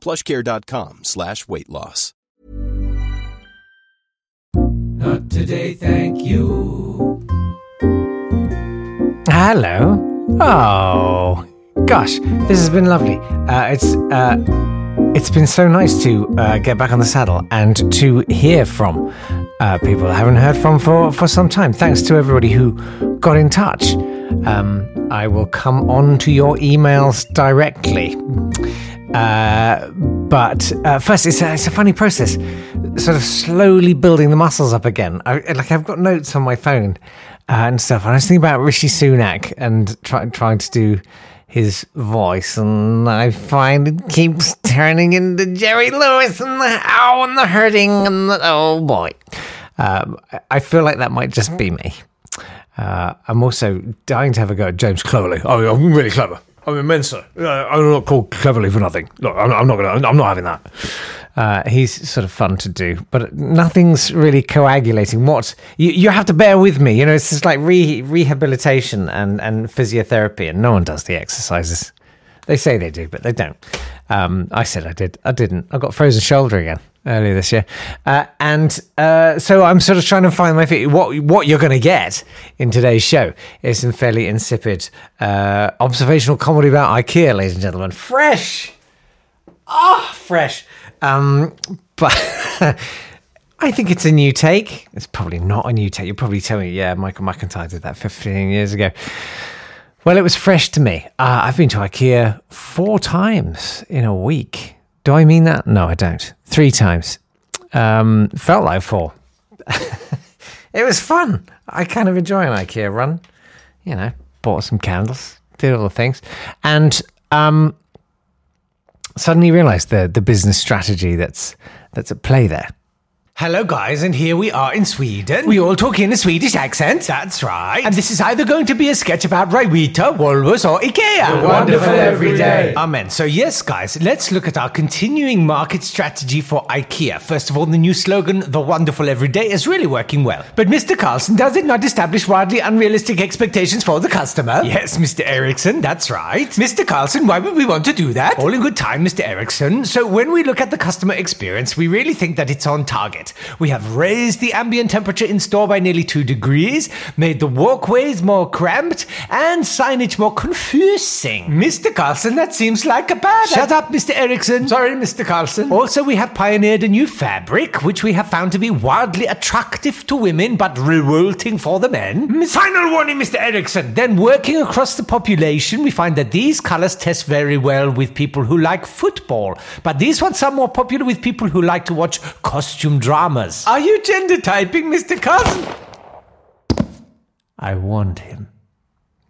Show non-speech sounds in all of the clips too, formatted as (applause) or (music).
plushcare.com slash weight loss. Not today, thank you. Hello. Oh, gosh, this has been lovely. Uh, it's uh, it's been so nice to uh, get back on the saddle and to hear from uh, people I haven't heard from for, for some time. Thanks to everybody who got in touch. Um, I will come on to your emails directly. Uh, but uh, first, it's a, it's a funny process, sort of slowly building the muscles up again. I, like I've got notes on my phone uh, and stuff, and I was thinking about Rishi Sunak and try, trying to do his voice, and I find it keeps turning into Jerry Lewis and the ow and the hurting and the oh boy. Um, I- feel like that might just be me. Uh, I'm also dying to have a go at James Cleverly. Oh, I'm really clever. I'm immense. Uh, I'm not called Cleverly for nothing. Look, I'm, I'm not gonna. I'm not having that. Uh, he's sort of fun to do, but nothing's really coagulating. What you, you have to bear with me. You know, it's just like re- rehabilitation and, and physiotherapy, and no one does the exercises. They say they do, but they don't. Um, I said I did. I didn't. I got frozen shoulder again earlier this year, uh, and uh, so I'm sort of trying to find my feet. What what you're going to get in today's show is some fairly insipid uh, observational comedy about IKEA, ladies and gentlemen. Fresh, ah, fresh. Um, but (laughs) I think it's a new take. It's probably not a new take. You'll probably tell me, yeah, Michael McIntyre did that 15 years ago. Well, it was fresh to me. Uh, I've been to IKEA four times in a week. Do I mean that? No, I don't. Three times. Um, felt like four. (laughs) it was fun. I kind of enjoy an IKEA run. You know, bought some candles, did all the things, and um, suddenly realised the the business strategy that's that's at play there. Hello, guys, and here we are in Sweden. We all talk in a Swedish accent. That's right. And this is either going to be a sketch about Ryvita, Woolworths, or IKEA. The wonderful everyday. Amen. So, yes, guys, let's look at our continuing market strategy for IKEA. First of all, the new slogan, The Wonderful Everyday, is really working well. But, Mr. Carlson, does it not establish wildly unrealistic expectations for the customer? Yes, Mr. Erickson, that's right. Mr. Carlson, why would we want to do that? All in good time, Mr. Erickson. So, when we look at the customer experience, we really think that it's on target. We have raised the ambient temperature in store by nearly two degrees, made the walkways more cramped, and signage more confusing. Mr. Carlson, that seems like a bad. Shut up, Mr. Erickson. Sorry, Mr. Carlson. Also, we have pioneered a new fabric, which we have found to be wildly attractive to women, but revolting for the men. Final warning, Mr. Erickson. Then, working across the population, we find that these colors test very well with people who like football, but these ones are more popular with people who like to watch costume dramas. Are you gender typing, Mr. Cousin? I want him.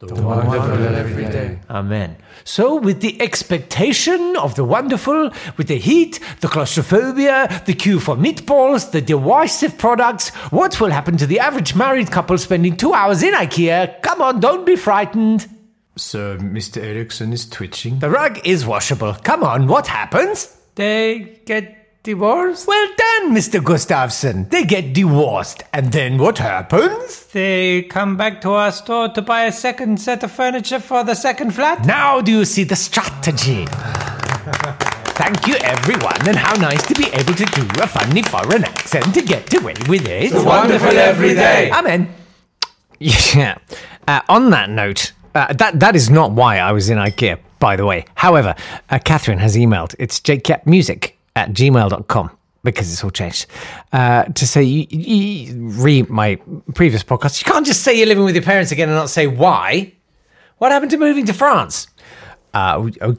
The wonderful everyday. Amen. So, with the expectation of the wonderful, with the heat, the claustrophobia, the queue for meatballs, the divisive products, what will happen to the average married couple spending two hours in IKEA? Come on, don't be frightened. So, Mr. Erickson is twitching. The rug is washable. Come on, what happens? They get divorced? Well done, Mr. Gustafsson. They get divorced. And then what happens? They come back to our store to buy a second set of furniture for the second flat? Now do you see the strategy? Thank you, everyone, and how nice to be able to do a funny foreign accent to get away with it. The wonderful everyday. Amen. (laughs) Yeah. Uh, on that note, uh, that that is not why I was in IKEA, by the way. However, uh, Catherine has emailed. It's jakeyappmusic at gmail.com. because it's all changed. Uh, to say you, you read my previous podcast, you can't just say you're living with your parents again and not say why. What happened to moving to France? Uh, oh,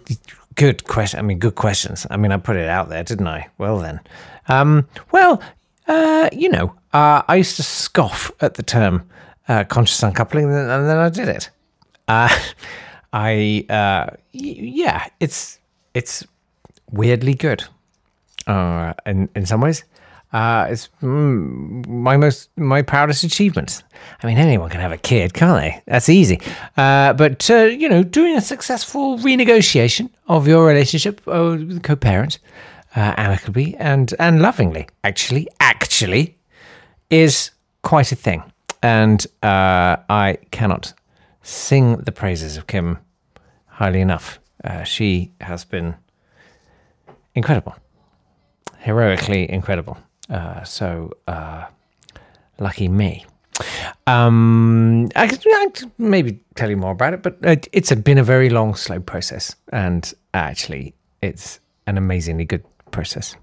good question. I mean, good questions. I mean, I put it out there, didn't I? Well, then. Um, well, uh, you know, uh, I used to scoff at the term uh, conscious uncoupling, and then I did it. Uh, (laughs) I, yeah, it's it's weirdly good. Uh, in in some ways, uh, it's mm, my most my proudest achievement. I mean, anyone can have a kid, can't they? That's easy. Uh, but uh, you know, doing a successful renegotiation of your relationship uh, with co-parent uh, amicably and and lovingly, actually, actually, is quite a thing. And uh, I cannot sing the praises of Kim highly enough. She has been incredible, heroically incredible. Uh, so uh, lucky me. Um, I could, I could maybe tell you more about it, but it, it's a, been a very long, slow process, and actually, it's an amazingly good process.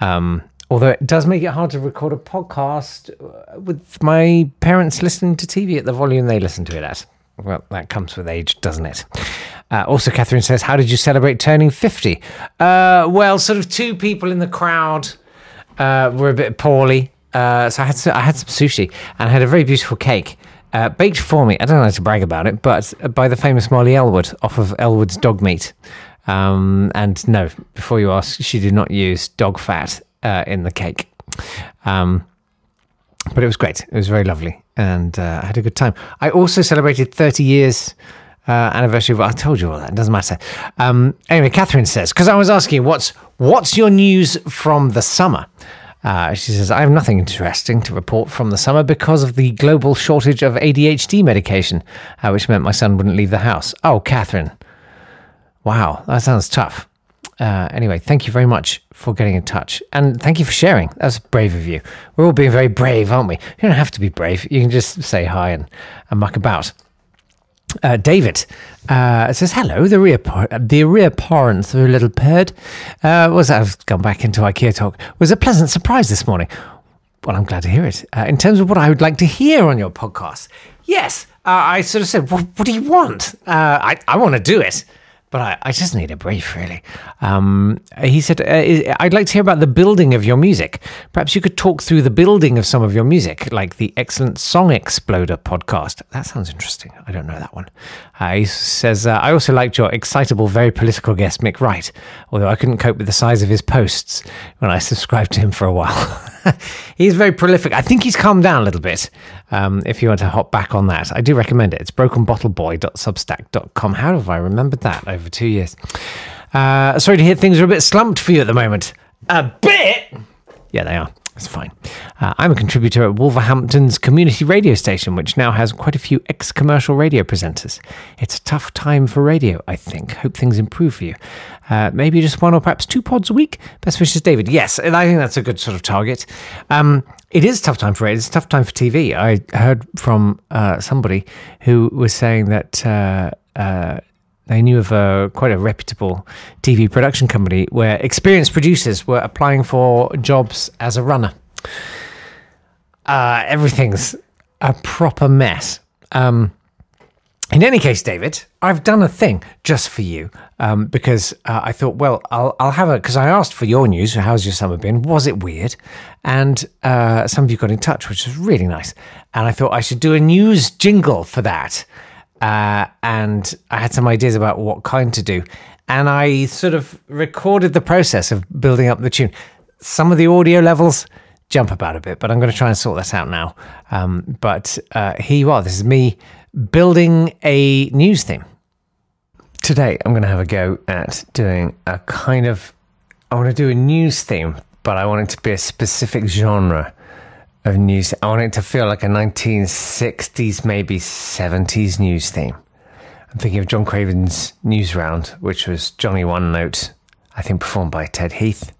Um, although it does make it hard to record a podcast uh, with my parents listening to TV at the volume they listen to it at. Well, that comes with age, doesn't it? Uh, also, Catherine says, How did you celebrate turning 50? Uh, well, sort of two people in the crowd uh, were a bit poorly. Uh, so I had, some, I had some sushi and I had a very beautiful cake. Uh, baked for me, I don't know how to brag about it, but by the famous Molly Elwood off of Elwood's Dog Meat. Um, and no, before you ask, she did not use dog fat uh, in the cake. Um, but it was great. It was very lovely, and I had a good time. I also celebrated 30 years uh, anniversary. Of, I told you all that. It doesn't matter. Um, anyway, Catherine says because I was asking what's what's your news from the summer. Uh, she says, I have nothing interesting to report from the summer because of the global shortage of ADHD medication, uh, which meant my son wouldn't leave the house. Oh, Catherine. Wow, that sounds tough. Uh, anyway, thank you very much for getting in touch. And thank you for sharing. That's brave of you. We're all being very brave, aren't we? You don't have to be brave. You can just say hi and, and muck about. Uh, David uh, says, hello, the reappearance the reappearance of a little bird uh, was, I've gone back into IKEA talk, was a pleasant surprise this morning. Well, I'm glad to hear it. Uh, in terms of what I would like to hear on your podcast, yes, uh, I sort of said, what, what do you want? Uh, I, I want to do it but I, I, just need a brief, really. Um, he said, uh, I'd like to hear about the building of your music. Perhaps you could talk through the building of some of your music, like the excellent Song Exploder podcast. That sounds interesting. I don't know that one. Uh, he says, uh, I also liked your excitable, very political guest, Mick Wright, although I couldn't cope with the size of his posts when I (laughs) subscribed to him for a while. (laughs) (laughs) he's very prolific. I think he's calmed down a little bit. Um, if you want to hop back on that, I do recommend it. It's brokenbottleboy.substack.com. How have I remembered that over two years? Uh, sorry to hear things are a bit slumped for you at the moment. A bit? Yeah, they are. It's fine. Uh, I'm a contributor at Wolverhampton's community radio station, which now has quite a few ex commercial radio presenters. It's a tough time for radio, I think. Hope things improve for you. Uh, maybe just one or perhaps two pods a week. Best wishes, David. Yes, and I think that's a good sort of target. Um, it is a tough time for radio. It's a tough time for TV. I heard from uh, somebody who was saying that uh, uh, they knew of a quite a reputable TV production company where experienced producers were applying for jobs as a runner. Uh, everything's a proper mess. Um, in any case, David, I've done a thing just for you um, because uh, I thought, well, I'll, I'll have a because I asked for your news. How's your summer been? Was it weird? And uh, some of you got in touch, which was really nice. And I thought I should do a news jingle for that. Uh, and I had some ideas about what kind to do. And I sort of recorded the process of building up the tune. Some of the audio levels jump about a bit, but I'm going to try and sort that out now. Um, but uh, here you are. This is me building a news theme. Today, I'm going to have a go at doing a kind of. I want to do a news theme, but I want it to be a specific genre of news. I want it to feel like a 1960s, maybe 70s news theme. I'm thinking of John Craven's Newsround, which was Johnny One Note, I think performed by Ted Heath.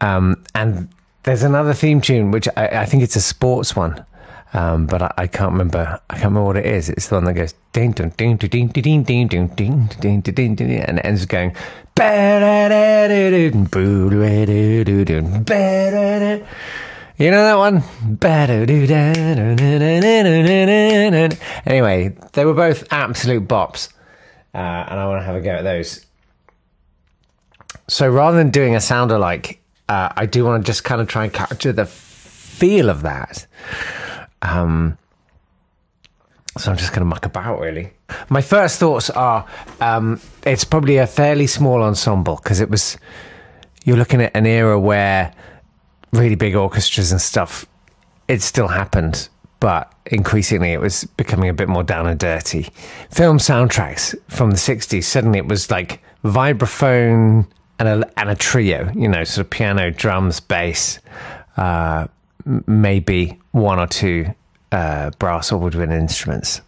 Um, and there's another theme tune, which I, I think it's a sports one, Um, but I, I can't remember. I can't remember what it is. It's the one that goes ding ding ding ding ding ding ding ding ding ding ding and it ends going. You know that one? Anyway, they were both absolute bops, uh, and I want to have a go at those. So rather than doing a sound alike, uh, I do want to just kind of try and capture the feel of that. Um, so I'm just going to muck about, really. My first thoughts are um, it's probably a fairly small ensemble because it was, you're looking at an era where really big orchestras and stuff, it still happened, but increasingly it was becoming a bit more down and dirty. Film soundtracks from the 60s, suddenly it was like vibraphone and a, and a trio, you know, sort of piano, drums, bass, uh, maybe one or two uh, brass or woodwind instruments.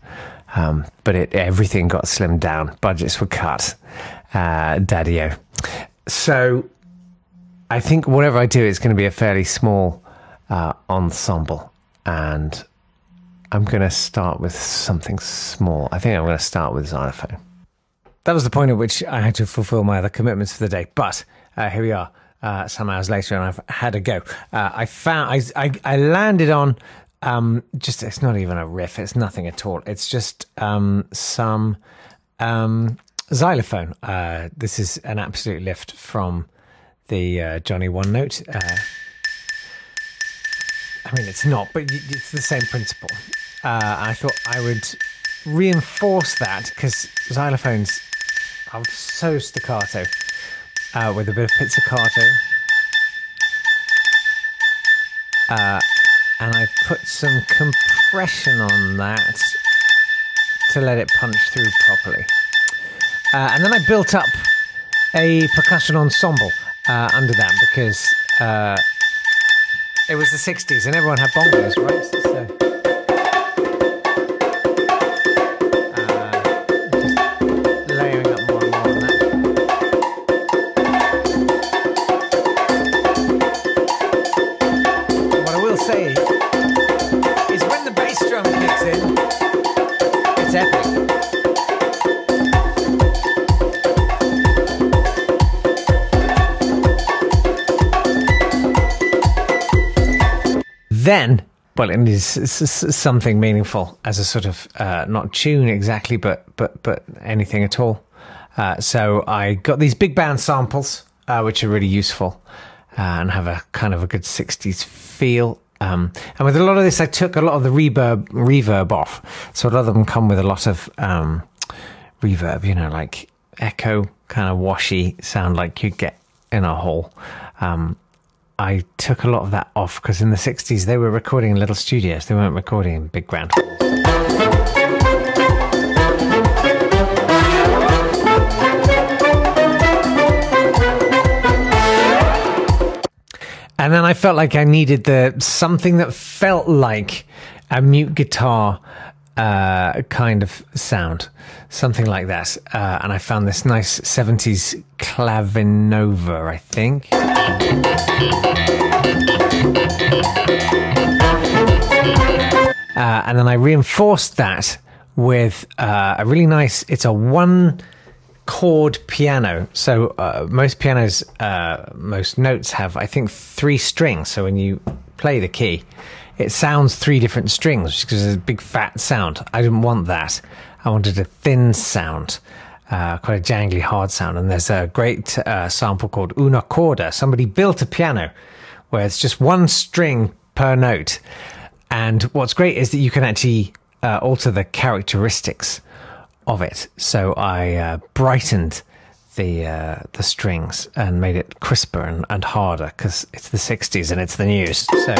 Um, but it, everything got slimmed down. Budgets were cut. Uh, Daddy-o. So I think whatever I do, it's going to be a fairly small uh, ensemble. And I'm going to start with something small. I think I'm going to start with xylophone. That was the point at which I had to fulfill my other commitments for the day. But uh, here we are uh, some hours later, and I've had a go. Uh, I found I, I, I landed on um, just it's not even a riff. It's nothing at all. It's just um, some um, xylophone. Uh, this is an absolute lift from the uh, Johnny One Note. Uh, I mean, it's not, but it's the same principle. Uh, I thought I would reinforce that because xylophones are so staccato uh, with a bit of pizzicato. Uh, and I put some compression on that to let it punch through properly. Uh, and then I built up a percussion ensemble uh, under that because uh, it was the 60s and everyone had bongos, right? So, well, it is something meaningful as a sort of uh, not tune exactly, but but but anything at all. Uh, so I got these big band samples, uh, which are really useful uh, and have a kind of a good '60s feel. Um, and with a lot of this, I took a lot of the reverb reverb off, so a lot of them come with a lot of um, reverb. You know, like echo, kind of washy sound, like you'd get in a hall. Um, I took a lot of that off because in the 60s they were recording in little studios. They weren't recording in big grand halls. And then I felt like I needed the something that felt like a mute guitar uh, kind of sound, something like that. Uh, and I found this nice 70s clavinova, I think. Uh, and then I reinforced that with uh, a really nice, it's a one chord piano. So uh, most pianos, most notes have, I think, three strings. So when you play the key, it sounds three different strings because it's a big fat sound. I didn't want that. I wanted a thin sound. Uh, quite a jangly, hard sound. And there's a great uh, sample called Una Corda. Somebody built a piano where it's just one string per note. And what's great is that you can actually uh, alter the characteristics of it. So I uh, brightened the uh, the strings and made it crisper and, and harder because it's the 60s and it's the news. So.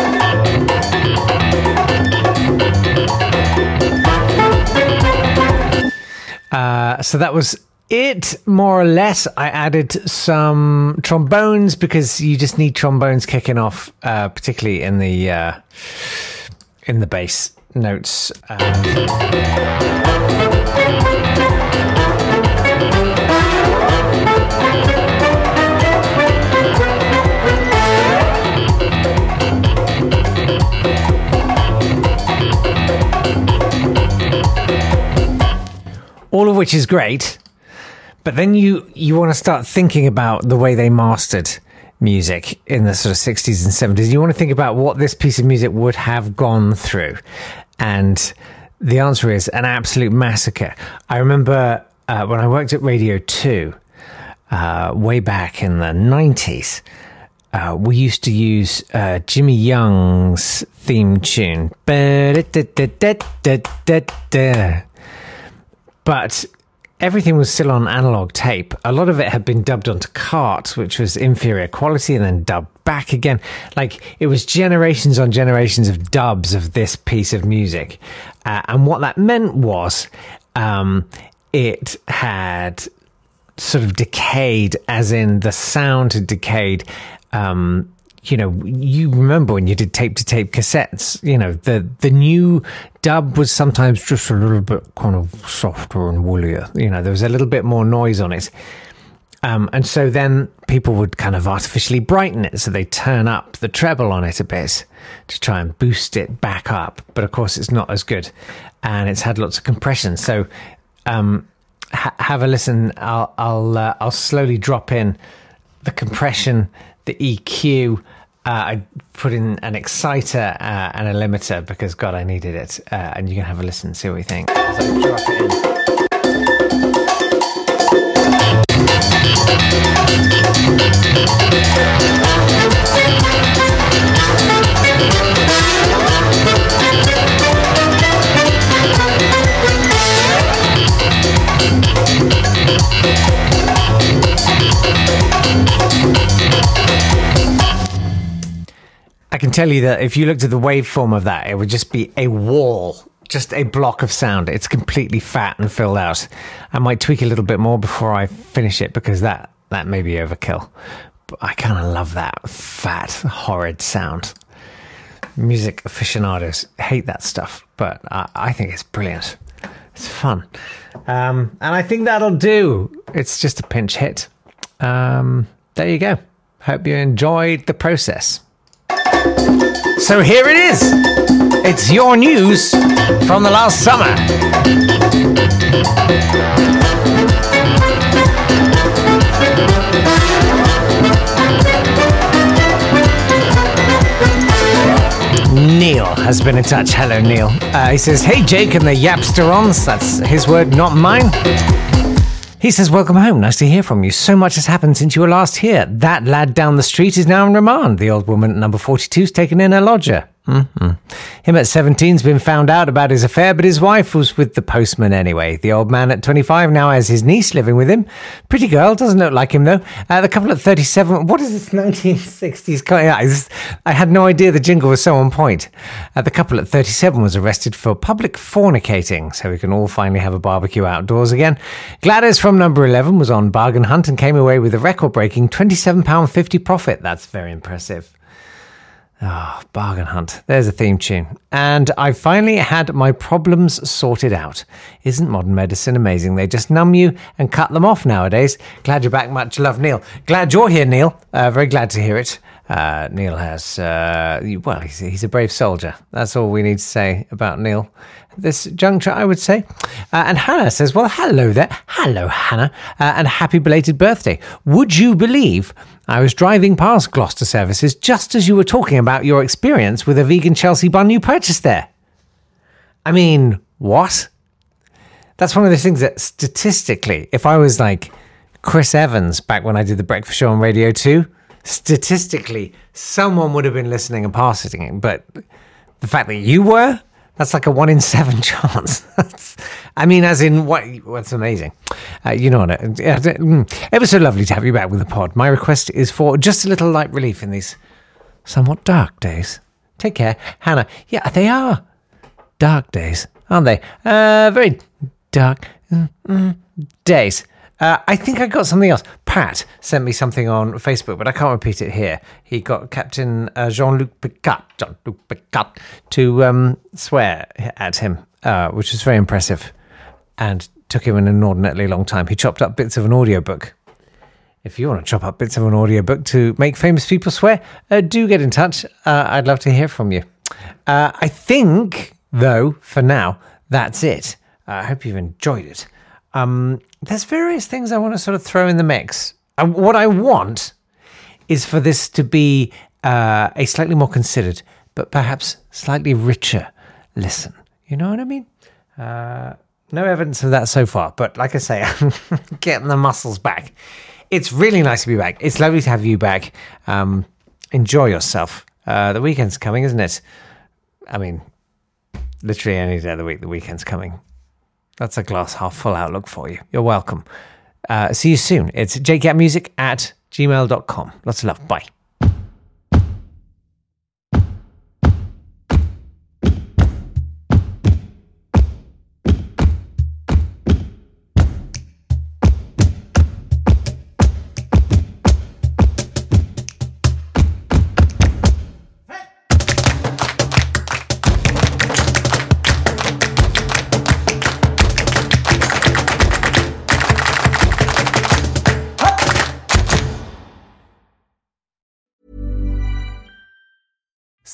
Uh, so that was it, more or less. I added some trombones because you just need trombones kicking off, uh, particularly in the uh, in the bass notes. Um, which is great. But then you you want to start thinking about the way they mastered music in the sort of 60s and 70s. You want to think about what this piece of music would have gone through. And the answer is an absolute massacre. I remember uh, when I worked at Radio 2, uh, way back in the 90s, uh, we used to use uh, Jimmy Young's theme tune. But everything was still on analog tape. A lot of it had been dubbed onto cart, which was inferior quality, and then dubbed back again. Like it was generations on generations of dubs of this piece of music. Uh, and what that meant was um, it had sort of decayed, as in the sound had decayed. Um, you know, you remember when you did tape to tape cassettes, you know, the, the new dub was sometimes just a little bit kind of softer and woollier. You know, there was a little bit more noise on it. Um, and so then people would kind of artificially brighten it. So they turn up the treble on it a bit to try and boost it back up. But of course, it's not as good. And it's had lots of compression. So um, ha- have a listen. I'll, I'll, uh, I'll slowly drop in the compression the EQ. Uh, I put in an exciter uh, and a limiter because God, I needed it. Uh, and you can have a listen, and see what we think. I can tell you that if you looked at the waveform of that, it would just be a wall, just a block of sound. It's completely fat and filled out. I might tweak a little bit more before I finish it because that that may be overkill. But I kind of love that fat, horrid sound. Music aficionados hate that stuff, but I, I think it's brilliant. It's fun, um, and I think that'll do. It's just a pinch hit. Um, there you go. Hope you enjoyed the process. So here it is. It's your news from the last summer. Neil has been in touch. Hello, Neil. Uh, he says, Hey, Jake and the Yapsterons. That's his word, not mine. He says, Welcome home. Nice to hear from you. So much has happened since you were last here. That lad down the street is now in remand. The old woman at number 42's taken in a lodger. Mm-hmm. Him at 17's been found out about his affair, but his wife was with the postman anyway. The old man at 25 now has his niece living with him. Pretty girl, doesn't look like him though. Uh, the couple at 37, what is this (laughs) 1960s? I had no idea the jingle was so on point. Uh, the couple at 37 was arrested for public fornicating, so we can all finally have a barbecue outdoors again. Gladys from number 11 was on bargain hunt and came away with a record breaking £27.50 profit. That's very impressive. Ah, oh, bargain hunt. There's a theme tune. And I finally had my problems sorted out. Isn't modern medicine amazing? They just numb you and cut them off nowadays. Glad you're back. Much love, Neil. Glad you're here, Neil. Uh, very glad to hear it. Uh, Neil has, uh, well, he's, he's, a brave soldier. That's all we need to say about Neil. This juncture, I would say. Uh, and Hannah says, Well, hello there. Hello, Hannah. Uh, and happy belated birthday. Would you believe I was driving past Gloucester Services just as you were talking about your experience with a vegan Chelsea bun you purchased there? I mean, what? That's one of those things that statistically, if I was like Chris Evans back when I did the breakfast show on Radio 2, statistically, someone would have been listening and passing it. But the fact that you were, that's like a one in seven (laughs) chance. I mean, as in what? What's amazing? Uh, you know what? Uh, mm, ever so lovely to have you back with the pod. My request is for just a little light relief in these somewhat dark days. Take care, Hannah. Yeah, they are dark days, aren't they? Uh, very dark mm, mm, days. Uh, I think I got something else. Pat sent me something on Facebook, but I can't repeat it here. He got Captain uh, Jean Luc Picard, Jean Luc Picard, to um, swear at him, uh, which was very impressive and took him an inordinately long time. He chopped up bits of an audiobook. If you want to chop up bits of an audiobook to make famous people swear, uh, do get in touch. Uh, I'd love to hear from you. Uh, I think, though, for now, that's it. I hope you've enjoyed it. um, there's various things I want to sort of throw in the mix. Uh, what I want is for this to be uh, a slightly more considered, but perhaps slightly richer listen. You know what I mean? Uh, no evidence of that so far, but like I say, (laughs) I'm getting the muscles back. It's really nice to be back. It's lovely to have you back. Um, enjoy yourself. Uh, the weekend's coming, isn't it? I mean, literally any day of the week, the weekend's coming. That's a glass half full outlook for you. You're welcome. Uh, see you soon. It's jakeyappmusic at gmail.com. Lots of love. Bye.